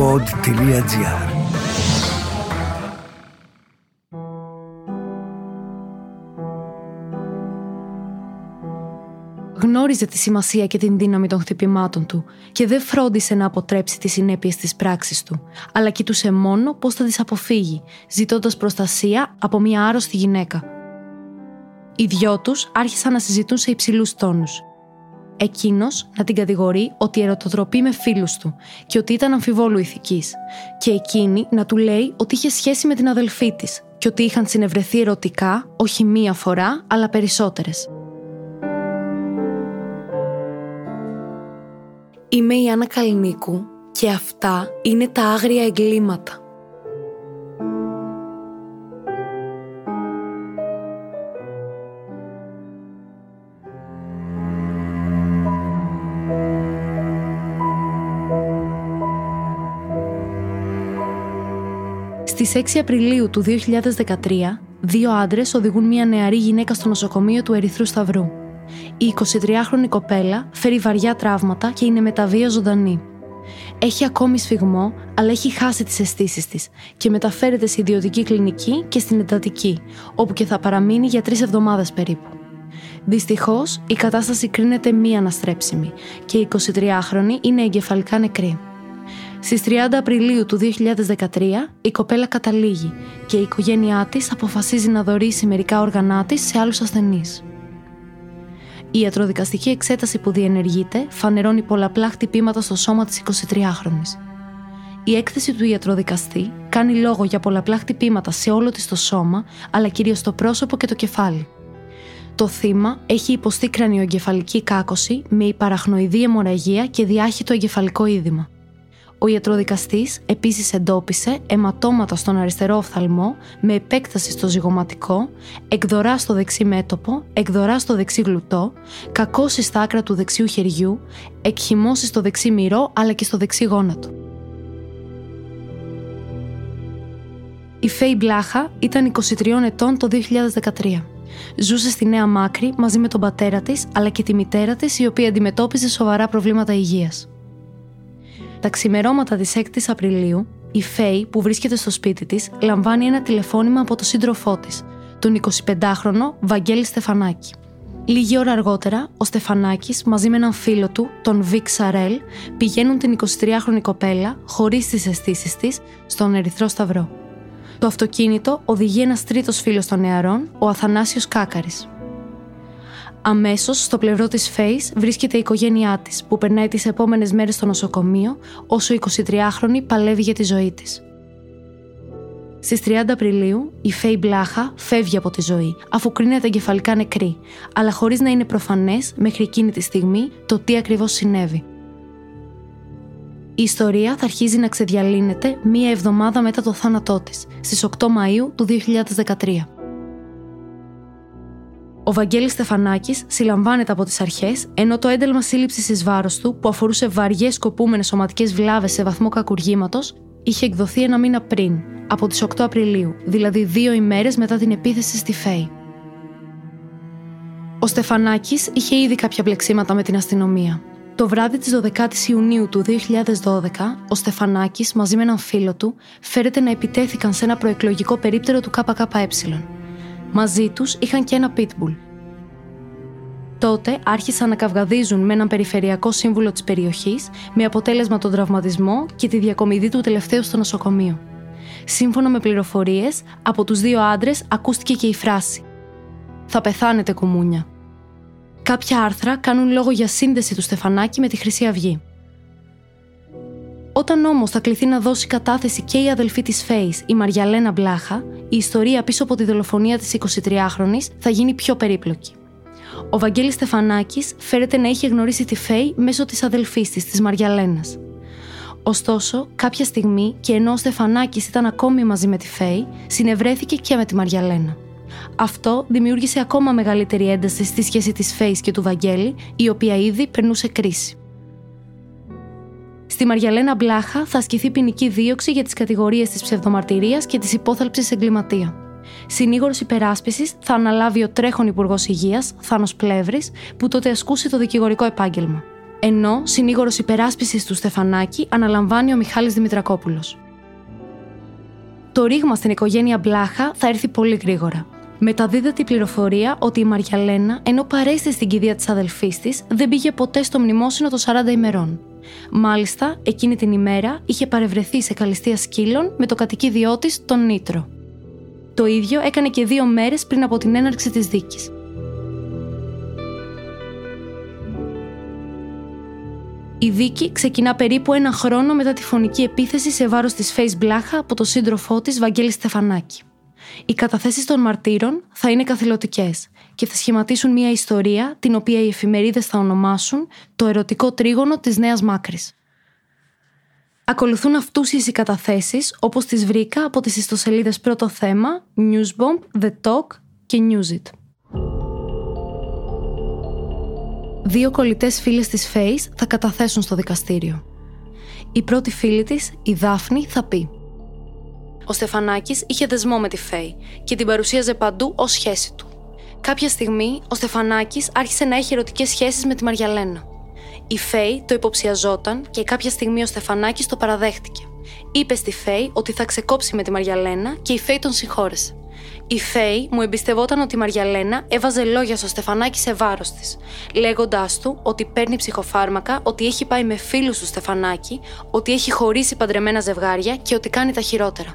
pod.gr Γνώριζε τη σημασία και την δύναμη των χτυπημάτων του και δεν φρόντισε να αποτρέψει τις συνέπειες της πράξης του, αλλά κοιτούσε μόνο πώς θα τις αποφύγει, ζητώντας προστασία από μια άρρωστη γυναίκα. Οι δυο τους άρχισαν να συζητούν σε υψηλούς τόνους εκείνος να την κατηγορεί ότι ερωτοτροπεί με φίλους του και ότι ήταν αμφιβόλου ηθικής, και εκείνη να του λέει ότι είχε σχέση με την αδελφή της και ότι είχαν συνευρεθεί ερωτικά όχι μία φορά, αλλά περισσότερες. Είμαι η Άννα Καλνίκου και αυτά είναι τα άγρια εγκλήματα. Στις 6 Απριλίου του 2013, δύο άντρες οδηγούν μια νεαρή γυναίκα στο νοσοκομείο του Ερυθρού Σταυρού. Η 23χρονη κοπέλα φέρει βαριά τραύματα και είναι μεταβία ζωντανή. Έχει ακόμη σφιγμό, αλλά έχει χάσει τις αισθήσεις της και μεταφέρεται σε ιδιωτική κλινική και στην εντατική, όπου και θα παραμείνει για τρεις εβδομάδες περίπου. Δυστυχώς, η κατάσταση κρίνεται μη αναστρέψιμη και η 23χρονη είναι εγκεφαλικά νεκρή. Στις 30 Απριλίου του 2013 η κοπέλα καταλήγει και η οικογένειά της αποφασίζει να δωρήσει μερικά όργανά της σε άλλους ασθενείς. Η ιατροδικαστική εξέταση που διενεργείται φανερώνει πολλαπλά χτυπήματα στο σώμα της 23χρονη. Η έκθεση του ιατροδικαστή κάνει λόγο για πολλαπλά χτυπήματα σε όλο της το σώμα, αλλά κυρίως στο πρόσωπο και το κεφάλι. Το θύμα έχει υποστεί κρανιογκεφαλική κάκωση με υπαραχνοειδή αιμορραγία και διάχυτο εγκεφαλικό είδημα. Ο ιατροδικαστής επίσης εντόπισε αιματώματα στον αριστερό οφθαλμό με επέκταση στο ζυγοματικό, εκδορά στο δεξί μέτωπο, εκδορά στο δεξί γλουτό, κακώσεις στα άκρα του δεξιού χεριού, εκχυμώσεις στο δεξί μυρό αλλά και στο δεξί γόνατο. Η Φέη Μπλάχα ήταν 23 ετών το 2013. Ζούσε στη Νέα Μάκρη μαζί με τον πατέρα της αλλά και τη μητέρα της η οποία αντιμετώπιζε σοβαρά προβλήματα υγείας. Τα ξημερώματα της 6η Απριλίου, η Φέη που βρίσκεται στο σπίτι της λαμβάνει ένα τηλεφώνημα από τον σύντροφό της, τον 25χρονο Βαγγέλη Στεφανάκη. Λίγη ώρα αργότερα, ο Στεφανάκης μαζί με έναν φίλο του, τον Βικ Σαρέλ, πηγαίνουν την 23χρονη κοπέλα, χωρίς τις αισθήσεις της, στον Ερυθρό Σταυρό. Το αυτοκίνητο οδηγεί ένας τρίτος φίλος των νεαρών, ο Αθανάσιος Κάκαρης. Αμέσως στο πλευρό της Φέης βρίσκεται η οικογένειά της, που περνάει τις επόμενες μέρες στο νοσοκομείο, όσο η 23χρονη παλεύει για τη ζωή της. Στις 30 Απριλίου, η Φέη Μπλάχα φεύγει από τη ζωή, αφού κρίνεται εγκεφαλικά νεκρή, αλλά χωρίς να είναι προφανές μέχρι εκείνη τη στιγμή το τι ακριβώς συνέβη. Η ιστορία θα αρχίζει να ξεδιαλύνεται μία εβδομάδα μετά το θάνατό της, στις 8 Μαου του 2013. Ο Βαγγέλης Στεφανάκης συλλαμβάνεται από τις αρχές, ενώ το ένταλμα σύλληψης εις βάρος του, που αφορούσε βαριές σκοπούμενες σωματικές βλάβες σε βαθμό κακουργήματος, είχε εκδοθεί ένα μήνα πριν, από τις 8 Απριλίου, δηλαδή δύο ημέρες μετά την επίθεση στη ΦΕΗ. Ο Στεφανάκης είχε ήδη κάποια μπλεξίματα με την αστυνομία. Το βράδυ της 12η Ιουνίου του 2012, ο Στεφανάκης μαζί με έναν φίλο του φέρεται να επιτέθηκαν σε ένα προεκλογικό περίπτερο του ΚΚΕ. Μαζί τους είχαν και ένα pitbull. Τότε άρχισαν να καυγαδίζουν με έναν περιφερειακό σύμβουλο της περιοχής, με αποτέλεσμα τον τραυματισμό και τη διακομιδή του τελευταίου στο νοσοκομείο. Σύμφωνα με πληροφορίες, από τους δύο άντρες ακούστηκε και η φράση: Θα πεθάνετε, κουμούνια. Κάποια άρθρα κάνουν λόγο για σύνδεση του Στεφανάκη με τη Χρυσή Αυγή. Όταν όμως θα κληθεί να δώσει κατάθεση και η αδελφή της Φέης, η Μαριαλένα Μπλάχα, η ιστορία πίσω από τη δολοφονία της 23χρονη θα γίνει πιο περίπλοκη. Ο Βαγγέλης Στεφανάκης φέρεται να είχε γνωρίσει τη Φέη μέσω της αδελφής της, της Μαριαλένας. Ωστόσο, κάποια στιγμή και ενώ ο Στεφανάκης ήταν ακόμη μαζί με τη Φέη, συνευρέθηκε και με τη Μαριαλένα. Αυτό δημιούργησε ακόμα μεγαλύτερη ένταση στη σχέση της Φέης και του Βαγγέλη, η οποία ήδη περνούσε κρίση. Στη Μαριαλένα Μπλάχα θα ασκηθεί ποινική δίωξη για τις κατηγορίες της ψευδομαρτυρίας και της υπόθαλψης εγκληματία. Συνήγορος υπεράσπισης θα αναλάβει ο τρέχον Υπουργός Υγείας, Θάνος Πλεύρης, που τότε ασκούσε το δικηγορικό επάγγελμα. Ενώ συνήγορος υπεράσπισης του Στεφανάκη αναλαμβάνει ο Μιχάλης Δημητρακόπουλος. Το ρήγμα στην οικογένεια Μπλάχα θα έρθει πολύ γρήγορα. Μεταδίδεται η πληροφορία ότι η Μαριαλένα, ενώ παρέστη στην κηδεία της αδελφής της, δεν πήγε ποτέ στο μνημόσυνο των 40 ημερών. Μάλιστα, εκείνη την ημέρα είχε παρευρεθεί σε καλυστία σκύλων με το κατοικίδιό της, τον Νίτρο. Το ίδιο έκανε και δύο μέρες πριν από την έναρξη της δίκης. Η δίκη ξεκινά περίπου ένα χρόνο μετά τη φωνική επίθεση σε βάρος της Face Μπλάχα από τον σύντροφό της Βαγγέλη Στεφανάκη. Οι καταθέσεις των μαρτύρων θα είναι καθηλωτικές και θα σχηματίσουν μια ιστορία την οποία οι εφημερίδες θα ονομάσουν το ερωτικό τρίγωνο της Νέας Μάκρης. Ακολουθούν αυτούσιες οι καταθέσεις όπως τις βρήκα από τις ιστοσελίδες Πρώτο Θέμα, Newsbomb, The Talk και Newsit. Δύο κολλητές φίλες της Face θα καταθέσουν στο δικαστήριο. Η πρώτη φίλη της, η Δάφνη, θα πει ο Στεφανάκης είχε δεσμό με τη Φέη και την παρουσίαζε παντού ως σχέση του. Κάποια στιγμή, ο Στεφανάκης άρχισε να έχει ερωτικές σχέσεις με τη Μαριαλένα. Η Φέη το υποψιαζόταν και κάποια στιγμή ο Στεφανάκης το παραδέχτηκε. Είπε στη Φέη ότι θα ξεκόψει με τη Μαριαλένα και η Φέη τον συγχώρεσε. Η Φέη μου εμπιστευόταν ότι η Μαριαλένα έβαζε λόγια στο Στεφανάκη σε βάρος της, λέγοντάς του ότι παίρνει ψυχοφάρμακα, ότι έχει πάει με φίλους του Στεφανάκη, ότι έχει χωρίσει παντρεμένα ζευγάρια και ότι κάνει τα χειρότερα.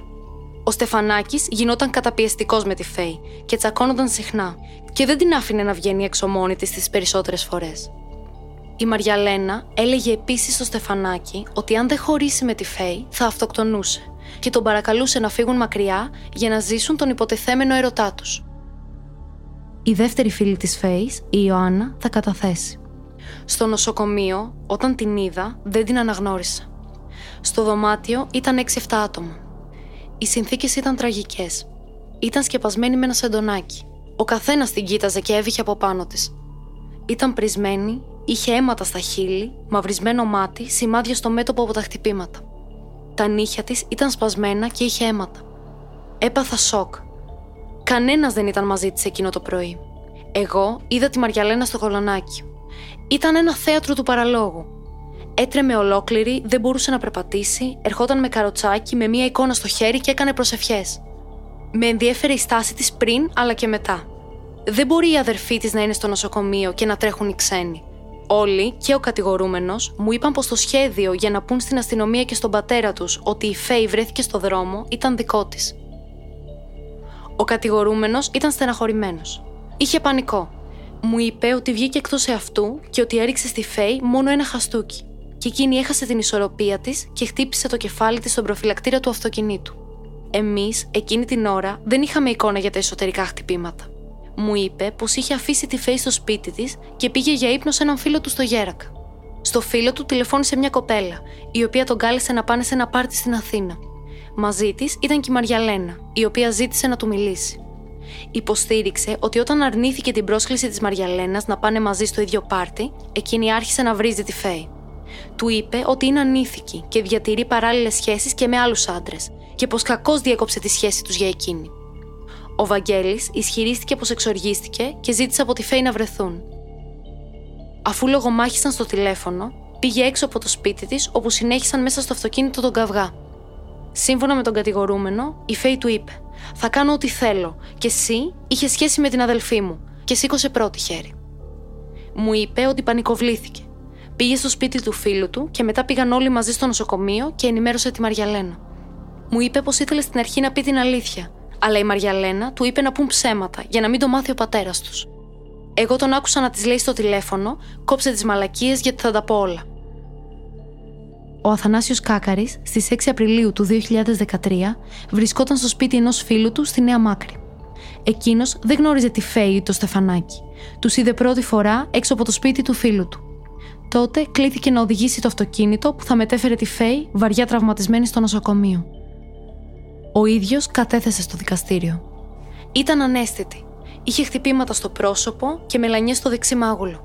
Ο Στεφανάκης γινόταν καταπιεστικός με τη Φέη και τσακώνονταν συχνά, και δεν την άφηνε να βγαίνει έξω μόνη της τις περισσότερες φορές. Η Μαριαλένα έλεγε επίσης στο Στεφανάκη ότι αν δεν χωρίσει με τη Φέη θα αυτοκτονούσε και τον παρακαλούσε να φύγουν μακριά για να ζήσουν τον υποτεθέμενο ερωτά τους. Η δεύτερη φίλη της Φέης, η Ιωάννα, θα καταθέσει. Στο νοσοκομείο, όταν την είδα, δεν την αναγνώρισα. Στο δωμάτιο ήταν 6-7 άτομα. Οι συνθήκες ήταν τραγικές. Ήταν σκεπασμένη με ένα σεντονάκι. Ο καθένας την κοίταζε και έβηχε από πάνω της. Ήταν πρισμένη, είχε αίματα στα χείλη, μαυρισμένο μάτι, σημάδια στο μέτωπο από τα χτυπήματα. Τα νύχια της ήταν σπασμένα και είχε αίματα. Έπαθα σοκ. Κανένας δεν ήταν μαζί της εκείνο το πρωί. Εγώ είδα τη Μαριαλένα στο κολονάκι. Ήταν ένα θέατρο του παραλόγου. Έτρεμε ολόκληρη, δεν μπορούσε να περπατήσει, ερχόταν με καροτσάκι με μία εικόνα στο χέρι και έκανε προσευχές. Με ενδιέφερε η στάση της πριν αλλά και μετά. Δεν μπορεί η αδερφή της να είναι στο νοσοκομείο και να τρέχουν οι ξένοι. Όλοι και ο κατηγορούμενος μου είπαν πως το σχέδιο για να πούν στην αστυνομία και στον πατέρα τους ότι η Φέη βρέθηκε στο δρόμο ήταν δικό της. Ο κατηγορούμενος ήταν στεναχωρημένος. Είχε πανικό. Μου είπε ότι βγήκε εκτός εαυτού και ότι έριξε στη Φέη μόνο ένα χαστούκι και εκείνη έχασε την ισορροπία της και χτύπησε το κεφάλι της στον προφυλακτήρα του αυτοκινήτου. Εμείς, εκείνη την ώρα, δεν είχαμε εικόνα για τα εσωτερικά χτυπήματα. Μου είπε πως είχε αφήσει τη Φέη στο σπίτι της και πήγε για ύπνο σε έναν φίλο του στο Γέρακα. Στο φίλο του τηλεφώνησε μια κοπέλα, η οποία τον κάλεσε να πάνε σε ένα πάρτι στην Αθήνα. Μαζί της ήταν και η Μαριαλένα, η οποία ζήτησε να του μιλήσει. Υποστήριξε ότι όταν αρνήθηκε την πρόσκληση της Μαριαλένας να πάνε μαζί στο ίδιο πάρτι, εκείνη άρχισε να βρίζει τη Φέη. Του είπε ότι είναι ανήθικη και διατηρεί παράλληλες σχέσεις και με άλλους άντρες, και πως κακώς διέκοψε τη σχέση τους για εκείνη. Ο Βαγγέλης ισχυρίστηκε πως εξοργίστηκε και ζήτησε από τη Φέη να βρεθούν. Αφού λογομάχησαν στο τηλέφωνο, πήγε έξω από το σπίτι της, όπου συνέχισαν μέσα στο αυτοκίνητο τον καυγά. Σύμφωνα με τον κατηγορούμενο, η Φέη του είπε: Θα κάνω ό,τι θέλω, και εσύ είχες σχέση με την αδελφή μου, και σήκωσε πρώτη χέρι. Μου είπε ότι πανικοβλήθηκε Πήγε στο σπίτι του φίλου του και μετά πήγαν όλοι μαζί στο νοσοκομείο και ενημέρωσε τη Μαριαλένα. Μου είπε πως ήθελε στην αρχή να πει την αλήθεια, αλλά η Μαριαλένα του είπε να πούν ψέματα για να μην το μάθει ο πατέρας τους. Εγώ τον άκουσα να της λέει στο τηλέφωνο, κόψε τις μαλακίες γιατί θα τα πω όλα. Ο Αθανάσιος Κάκαρης στις 6 Απριλίου του 2013 βρισκόταν στο σπίτι ενός φίλου του στη Νέα Μάκρη. Εκείνος δεν γνώριζε τη Φέη ή το Στεφανάκι. Τους είδε πρώτη φορά έξω από το σπίτι του φίλου του. Τότε κλήθηκε να οδηγήσει το αυτοκίνητο που θα μετέφερε τη Φέη βαριά τραυματισμένη στο νοσοκομείο. Ο ίδιος κατέθεσε στο δικαστήριο. Ήταν ανέστητη. Είχε χτυπήματα στο πρόσωπο και μελανιές στο δεξί μάγουλο.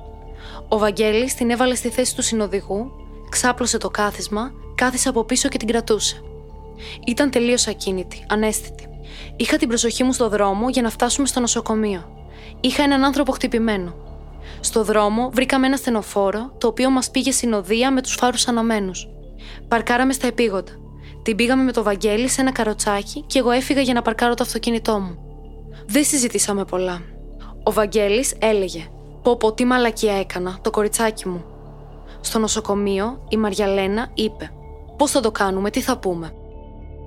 Ο Βαγγέλης την έβαλε στη θέση του συνοδηγού, ξάπλωσε το κάθισμα, κάθισε από πίσω και την κρατούσε. Ήταν τελείως ακίνητη, ανέστητη. Είχα την προσοχή μου στο δρόμο για να φτάσουμε στο νοσοκομείο. Είχα έναν άνθρωπο χτυπημένο. Στο δρόμο βρήκαμε ένα στενοφόρο, το οποίο μας πήγε συνοδεία με τους φάρους αναμένους. Παρκάραμε στα επίγοντα. Την πήγαμε με το Βαγγέλη σε ένα καροτσάκι και εγώ έφυγα για να παρκάρω το αυτοκίνητό μου. Δεν συζητήσαμε πολλά. Ο Βαγγέλης έλεγε: Πω πω τι μαλακία έκανα, το κοριτσάκι μου. Στο νοσοκομείο η Μαριαλένα είπε: Πώς θα το κάνουμε, τι θα πούμε.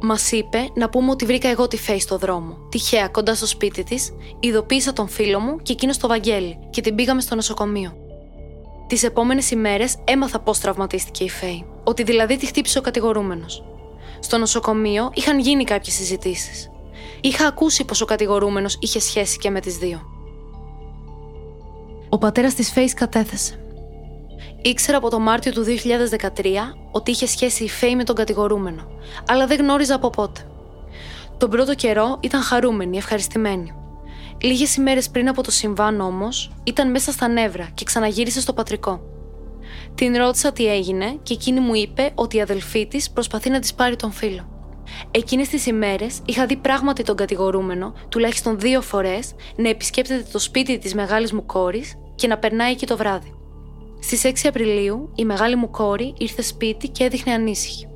Μας είπε να πούμε ότι βρήκα εγώ τη Φέη στο δρόμο. Τυχαία κοντά στο σπίτι της, ειδοποίησα τον φίλο μου και εκείνο το Βαγγέλη και την πήγαμε στο νοσοκομείο. Τις επόμενες ημέρες έμαθα πώς τραυματίστηκε η Φέη. Ότι δηλαδή τη χτύπησε ο κατηγορούμενος. Στο νοσοκομείο είχαν γίνει κάποιες συζητήσεις. Είχα ακούσει πως ο κατηγορούμενος είχε σχέση και με τις δύο. Ο πατέρας της Φέης κατέθεσε. Ήξερα από το Μάρτιο του 2013 ότι είχε σχέση η Φέη με τον κατηγορούμενο, αλλά δεν γνώριζα από πότε. Τον πρώτο καιρό ήταν χαρούμενη, ευχαριστημένη. Λίγες ημέρες πριν από το συμβάν όμως, ήταν μέσα στα νεύρα και ξαναγύρισε στο πατρικό. Την ρώτησα τι έγινε και εκείνη μου είπε ότι η αδελφή της προσπαθεί να της πάρει τον φίλο. Εκείνες τις ημέρες είχα δει πράγματι τον κατηγορούμενο τουλάχιστον δύο φορές να επισκέπτεται το σπίτι της μεγάλης μου κόρης και να περνάει εκεί το βράδυ. Στις 6 Απριλίου, η μεγάλη μου κόρη ήρθε σπίτι και έδειχνε ανήσυχη.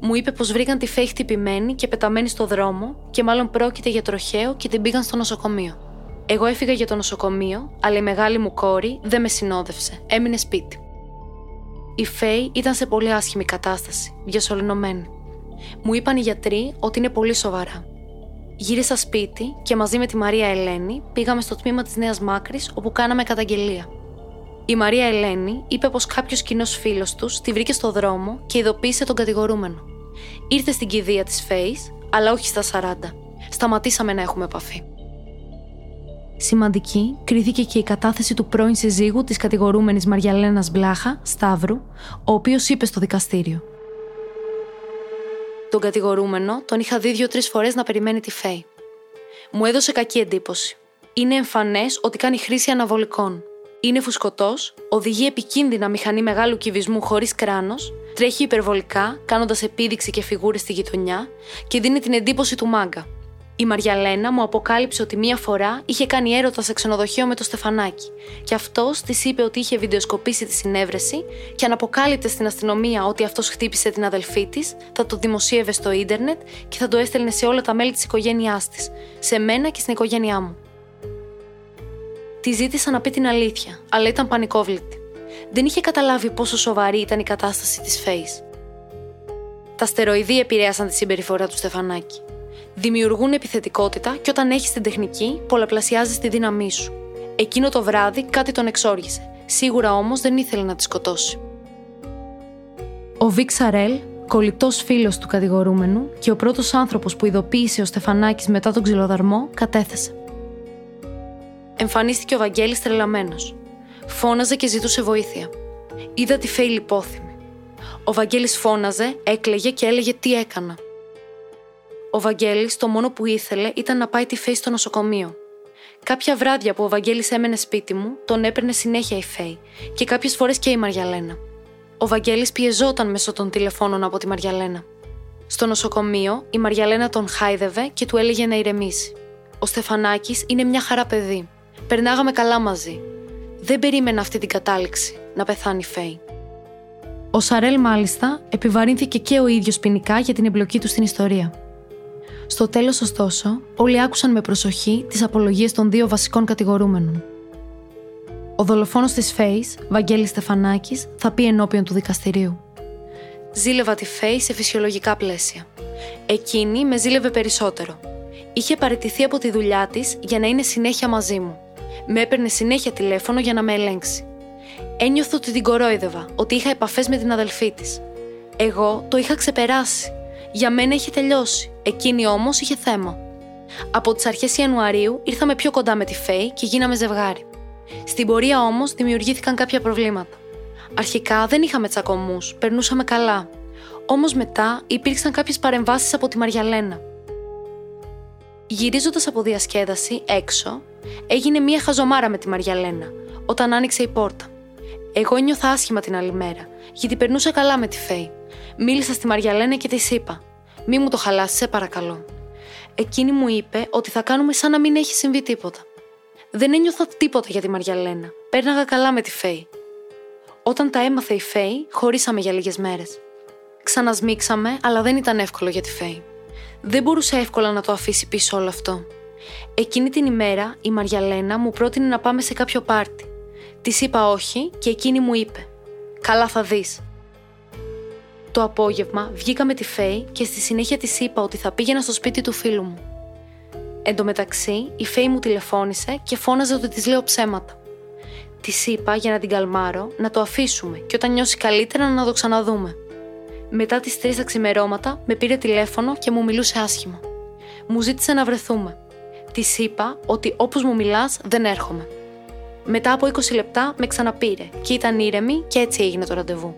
Μου είπε πως βρήκαν τη φέη χτυπημένη και πεταμένη στο δρόμο και μάλλον πρόκειται για τροχαίο και την πήγαν στο νοσοκομείο. Εγώ έφυγα για το νοσοκομείο, αλλά η μεγάλη μου κόρη δεν με συνόδευσε, έμεινε σπίτι. Η Φέη ήταν σε πολύ άσχημη κατάσταση, διασωληνωμένη. Μου είπαν οι γιατροί ότι είναι πολύ σοβαρά. Γύρισα σπίτι και μαζί με τη Μαρία Ελένη πήγαμε στο τμήμα της Νέας Μάκρης όπου κάναμε καταγγελία. Η Μαρία Ελένη είπε πως κάποιος κοινός φίλος τους τη βρήκε στο δρόμο και ειδοποίησε τον κατηγορούμενο. Ήρθε στην κηδεία της Φέης, αλλά όχι στα 40. Σταματήσαμε να έχουμε επαφή. Σημαντική κρίθηκε και η κατάθεση του πρώην συζύγου της κατηγορούμενης Μαριαλένας Μπλάχα, Σταύρου, ο οποίος είπε στο δικαστήριο. Τον κατηγορούμενο τον είχα δει δύο-τρεις φορές να περιμένει τη Φέη. Μου έδωσε κακή εντύπωση. Είναι εμφανές ότι κάνει χρήση αναβολικών είναι φουσκωτός, οδηγεί επικίνδυνα μηχανή μεγάλου κυβισμού χωρίς κράνος, τρέχει υπερβολικά, κάνοντας επίδειξη και φιγούρες στη γειτονιά και δίνει την εντύπωση του μάγκα. Η Μαριαλένα μου αποκάλυψε ότι μία φορά είχε κάνει έρωτα σε ξενοδοχείο με το Στεφανάκι και αυτός της είπε ότι είχε βιντεοσκοπήσει τη συνέβρεση και αν αποκάλυπτε στην αστυνομία ότι αυτός χτύπησε την αδελφή της, θα το δημοσίευε στο ίντερνετ και θα το έστελνε σε όλα τα μέλη της οικογένειάς της, σε μένα και στην οικογένειά μου. Τη ζήτησα να πει την αλήθεια, αλλά ήταν πανικόβλητη. Δεν είχε καταλάβει πόσο σοβαρή ήταν η κατάσταση της Φέης. Τα στεροειδή επηρέασαν τη συμπεριφορά του Στεφανάκη. Δημιουργούν επιθετικότητα και όταν έχεις την τεχνική, πολλαπλασιάζεις τη δύναμή σου. Εκείνο το βράδυ κάτι τον εξόργησε. Σίγουρα όμως δεν ήθελε να τη σκοτώσει. Ο Βίξ Σαρέλ, κολλητός φίλος του κατηγορούμενου και ο πρώτος άνθρωπος που ειδοποίησε ο Στεφανάκης μετά τον ξυλοδαρμό, κατέθεσε εμφανίστηκε ο Βαγγέλης τρελαμένος. Φώναζε και ζητούσε βοήθεια. Είδα τη Φέη λιπόθυμη. Ο Βαγγέλης φώναζε, έκλαιγε και έλεγε τι έκανα. Ο Βαγγέλης το μόνο που ήθελε ήταν να πάει τη Φέη στο νοσοκομείο. Κάποια βράδια που ο Βαγγέλης έμενε σπίτι μου, τον έπαιρνε συνέχεια η Φέη και κάποιες φορές και η Μαριαλένα. Ο Βαγγέλης πιεζόταν μέσω των τηλεφώνων από τη Μαριαλένα. Στο νοσοκομείο, η Μαριαλένα τον χάιδευε και του έλεγε να ηρεμήσει. Ο Στεφανάκης είναι μια χαρά παιδί. Περνάγαμε καλά μαζί. Δεν περίμενα αυτή την κατάληξη, να πεθάνει η Φέη. Ο Σαρέλ, μάλιστα, επιβαρύνθηκε και ο ίδιος ποινικά για την εμπλοκή του στην ιστορία. Στο τέλος, ωστόσο, όλοι άκουσαν με προσοχή τις απολογίες των δύο βασικών κατηγορούμενων. Ο δολοφόνος της Φέης, Βαγγέλης Στεφανάκης, θα πει ενώπιον του δικαστηρίου. Ζήλευα τη Φέη σε φυσιολογικά πλαίσια. Εκείνη με ζήλευε περισσότερο. Είχε παραιτηθεί από τη δουλειά της για να είναι συνέχεια μαζί μου. Με έπαιρνε συνέχεια τηλέφωνο για να με ελέγξει. Ένιωθω ότι την κορόιδευα, ότι είχα επαφές με την αδελφή της. Εγώ το είχα ξεπεράσει. Για μένα είχε τελειώσει. Εκείνη όμως είχε θέμα. Από τις αρχές Ιανουαρίου ήρθαμε πιο κοντά με τη Φέη και γίναμε ζευγάρι. Στην πορεία όμως δημιουργήθηκαν κάποια προβλήματα. Αρχικά δεν είχαμε τσακωμούς, περνούσαμε καλά. Όμως μετά υπήρξαν κάποιες παρεμβάσεις από τη Μαριαλένα. Γυρίζοντας από διασκέδαση έξω, έγινε μία χαζομάρα με τη Μαριαλένα όταν άνοιξε η πόρτα. Εγώ νιώθα άσχημα την άλλη μέρα, γιατί περνούσα καλά με τη Φέη. Μίλησα στη Μαριαλένα και της είπα: Μη μου το χαλάσει, σε παρακαλώ. Εκείνη μου είπε ότι θα κάνουμε σαν να μην έχει συμβεί τίποτα. Δεν ένιωθα τίποτα για τη Μαριαλένα. πέρναγα καλά με τη Φέη. Όταν τα έμαθε η Φέη, χωρίσαμε για λίγες μέρες. Ξανασμίξαμε, αλλά δεν ήταν εύκολο για τη Φέη. Δεν μπορούσε εύκολα να το αφήσει πίσω όλο αυτό. Εκείνη την ημέρα η Μαριαλένα μου πρότεινε να πάμε σε κάποιο πάρτι. Της είπα όχι και εκείνη μου είπε: Καλά θα δεις. Το απόγευμα βγήκα με τη Φέη και στη συνέχεια της είπα ότι θα πήγαινα στο σπίτι του φίλου μου. Εν τω μεταξύ, η Φέη μου τηλεφώνησε και φώναζε ότι της λέω ψέματα. Της είπα για να την καλμάρω να το αφήσουμε και όταν νιώσει καλύτερα να το ξαναδούμε. Μετά τις τρεις τα ξημερώματα με πήρε τηλέφωνο και μου μιλούσε άσχημα. Μου ζήτησε να βρεθούμε. Τη είπα ότι όπως μου μιλάς δεν έρχομαι. Μετά από 20 λεπτά με ξαναπήρε και ήταν ήρεμη και έτσι έγινε το ραντεβού.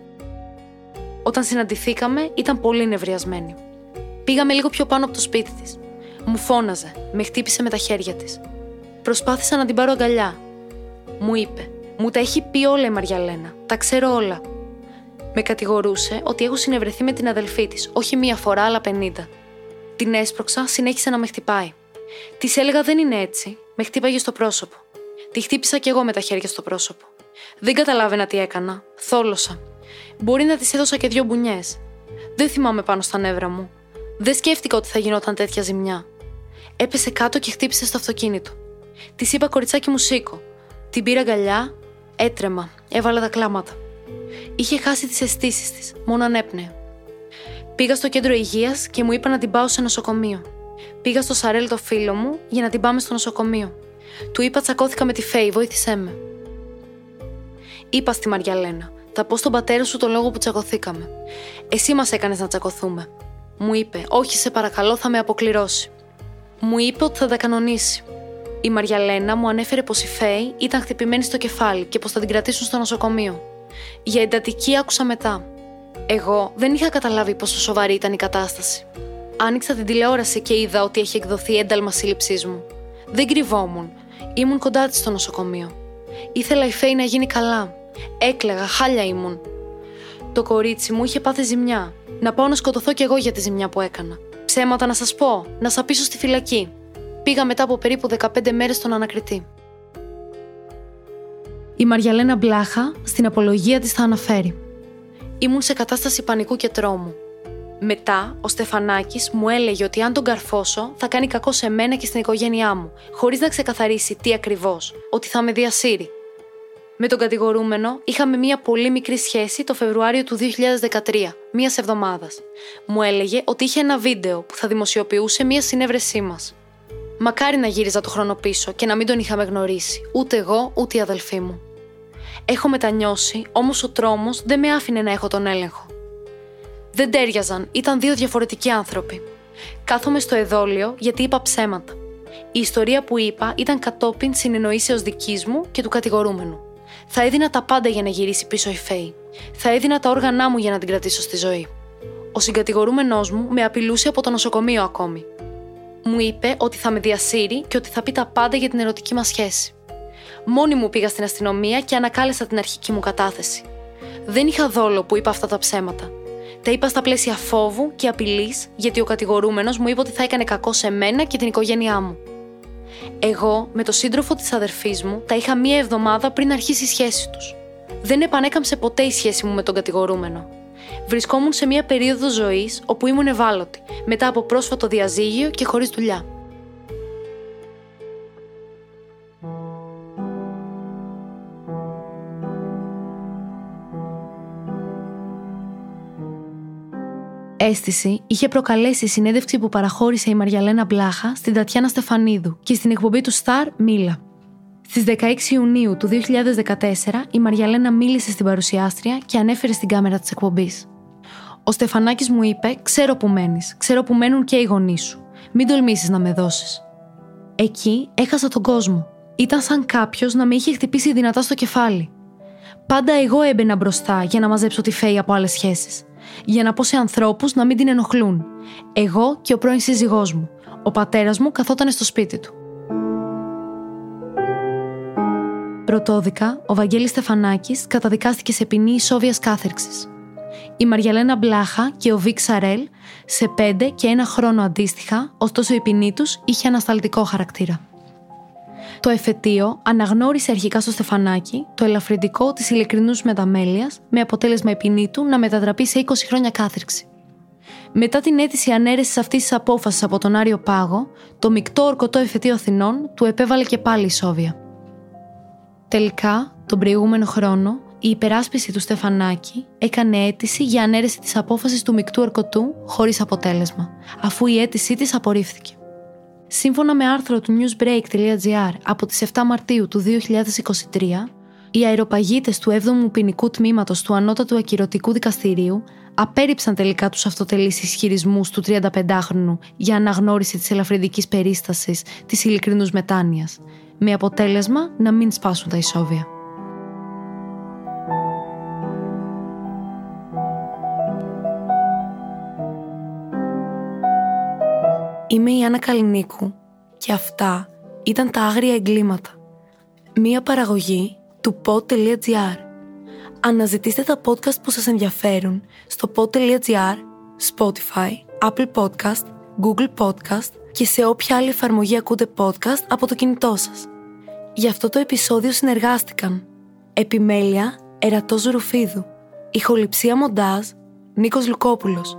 Όταν συναντηθήκαμε ήταν πολύ νευριασμένη. Πήγαμε λίγο πιο πάνω από το σπίτι της. Μου φώναζε, με χτύπησε με τα χέρια της. Προσπάθησα να την πάρω αγκαλιά. Μου είπε: Μου τα έχει πει όλα η Μαριαλένα. Τα ξέρω όλα. Με κατηγορούσε ότι έχω συνευρεθεί με την αδελφή της, όχι μία φορά, αλλά πενήντα. Την έσπρωξα, συνέχισε να με χτυπάει. Τη έλεγα δεν είναι έτσι. Με χτύπαγε στο πρόσωπο. Τη χτύπησα κι εγώ με τα χέρια στο πρόσωπο. Δεν καταλάβαινα τι έκανα. Θόλωσα. Μπορεί να της έδωσα και δύο μπουνιές. Δεν θυμάμαι πάνω στα νεύρα μου. Δεν σκέφτηκα ότι θα γινόταν τέτοια ζημιά. Έπεσε κάτω και χτύπησε στο αυτοκίνητο. Της είπα κοριτσάκι μου σήκω. Την πήρα αγκαλιά, έτρεμα, έβαλα τα κλάματα. Είχε χάσει τις αισθήσεις της, μόνο ανέπνεε. Πήγα στο κέντρο υγείας και μου είπα να την πάω σε νοσοκομείο. Πήγα στο Σαρέλ το φίλο μου για να την πάμε στο νοσοκομείο. Του είπα τσακώθηκα με τη Φέη, βοήθησέ με. Είπα στη Μαριαλένα, θα πω στον πατέρα σου το λόγο που τσακωθήκαμε. Εσύ μας έκανες να τσακωθούμε. Μου είπε, Όχι, σε παρακαλώ, θα με αποκληρώσει. Μου είπε ότι θα τα κανονίσει. Η Μαριαλένα μου ανέφερε πως η Φέη ήταν χτυπημένη στο κεφάλι και πως θα την κρατήσουν στο νοσοκομείο. Για εντατική άκουσα μετά. Εγώ δεν είχα καταλάβει πόσο σοβαρή ήταν η κατάσταση. Άνοιξα την τηλεόραση και είδα ότι έχει εκδοθεί ένταλμα σύλληψής μου. Δεν κρυβόμουν. Ήμουν κοντά της στο νοσοκομείο. Ήθελα η Φέη να γίνει καλά. Έκλεγα, χάλια ήμουν. Το κορίτσι μου είχε πάθει ζημιά. Να πάω να σκοτωθώ κι εγώ για τη ζημιά που έκανα. Ψέματα να σας πω, να σας πείσω στη φυλακή. Πήγα μετά από περίπου 15 μέρες στον ανακριτή. Η Μαριαλένα Μπλάχα στην απολογία της θα αναφέρει Ήμουν σε κατάσταση πανικού και τρόμου. Μετά, ο Στεφανάκης μου έλεγε ότι αν τον καρφώσω θα κάνει κακό σε μένα και στην οικογένειά μου, χωρίς να ξεκαθαρίσει τι ακριβώς, ότι θα με διασύρει. Με τον κατηγορούμενο είχαμε μία πολύ μικρή σχέση το Φεβρουάριο του 2013, μίας εβδομάδας. Μου έλεγε ότι είχε ένα βίντεο που θα δημοσιοποιούσε μία συνέβρεσή μας. Μακάρι να γύριζα το χρόνο πίσω και να μην τον είχαμε γνωρίσει, ούτε εγώ ούτε η αδελφή μου. Έχω μετανιώσει, όμως ο τρόμος δεν με άφηνε να έχω τον έλεγχο. Δεν τέριαζαν, ήταν δύο διαφορετικοί άνθρωποι. Κάθομαι στο εδόλιο γιατί είπα ψέματα. Η ιστορία που είπα ήταν κατόπιν συνεννοήσεως δικής μου και του κατηγορούμενου. Θα έδινα τα πάντα για να γυρίσει πίσω η Φέη. Θα έδινα τα όργανά μου για να την κρατήσω στη ζωή. Ο συγκατηγορούμενός μου με απειλούσε από το νοσοκομείο ακόμη. Μου είπε ότι θα με διασύρει και ότι θα πει τα πάντα για την ερωτική μας σχέση. Μόνη μου πήγα στην αστυνομία και ανακάλεσα την αρχική μου κατάθεση. Δεν είχα δόλο που είπα αυτά τα ψέματα. Τα είπα στα πλαίσια φόβου και απειλής, γιατί ο κατηγορούμενος μου είπε ότι θα έκανε κακό σε μένα και την οικογένειά μου. Εγώ με το σύντροφο της αδερφής μου τα είχα μία εβδομάδα πριν αρχίσει η σχέση τους. Δεν επανέκαμψε ποτέ η σχέση μου με τον κατηγορούμενο. Βρισκόμουν σε μία περίοδο ζωής όπου ήμουν ευάλωτη, μετά από πρόσφατο διαζύγιο και χωρίς δουλειά. Αίσθηση είχε προκαλέσει η συνέντευξη που παραχώρησε η Μαριαλένα Μπλάχα στην Τατιάνα Στεφανίδου και στην εκπομπή του Star Μίλα. Στις 16 Ιουνίου του 2014, η Μαριαλένα μίλησε στην παρουσιάστρια και ανέφερε στην κάμερα της εκπομπής. Ο Στεφανάκης μου είπε: Ξέρω που μένεις, ξέρω που μένουν και οι γονείς σου. Μην τολμήσεις να με δώσεις. Εκεί έχασα τον κόσμο. Ήταν σαν κάποιος να με είχε χτυπήσει δυνατά στο κεφάλι. Πάντα εγώ έμπαινα μπροστά για να μαζέψω τη φέη από άλλες σχέσεις για να πω σε ανθρώπους να μην την ενοχλούν. Εγώ και ο πρώην σύζυγός μου. Ο πατέρας μου καθόταν στο σπίτι του. Πρωτόδικα, ο Βαγγέλης Στεφανάκης καταδικάστηκε σε ποινή ισόβιας κάθερξης. Η Μαριαλένα Μπλάχα και ο Βίξ Σαρέλ σε πέντε και ένα χρόνο αντίστοιχα, ωστόσο η ποινή τους είχε ανασταλτικό χαρακτήρα. Το εφετείο αναγνώρισε αρχικά στο Στεφανάκι το ελαφρυντικό της ειλικρινούς μεταμέλειας με αποτέλεσμα η ποινή του να μετατραπεί σε 20 χρόνια κάθριξη. Μετά την αίτηση ανέρεσης αυτής της απόφασης από τον Άριο Πάγο, το μεικτό ορκωτό εφετείο Αθηνών του επέβαλε και πάλι η Σόβια. Τελικά, τον προηγούμενο χρόνο, η υπεράσπιση του Στεφανάκη έκανε αίτηση για ανέρεση της απόφασης του μεικτού ορκωτού χωρίς αποτέλεσμα, αφού η αίτησή της απορρίφθηκε. Σύμφωνα με άρθρο του newsbreak.gr από τις 7 Μαρτίου του 2023, οι αεροπαγίτες του 7ου ποινικού τμήματος του Ανώτατου Ακυρωτικού Δικαστηρίου απέρριψαν τελικά τους αυτοτελείς ισχυρισμούς του 35χρονου για αναγνώριση της ελαφρυντικής περίστασης της ειλικρινούς μετάνοιας, με αποτέλεσμα να μην σπάσουν τα ισόβια. Είμαι η Άννα Καλινίκου και αυτά ήταν τα άγρια εγκλήματα. Μία παραγωγή του pod.gr. Αναζητήστε τα podcast που σας ενδιαφέρουν στο pod.gr, Spotify, Apple Podcast, Google Podcast και σε όποια άλλη εφαρμογή ακούτε podcast από το κινητό σας. Για αυτό το επεισόδιο συνεργάστηκαν Επιμέλεια Ερατός Ρουφίδου Ηχοληψία Μοντάζ Νίκος Λουκόπουλος